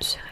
je me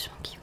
conversation qui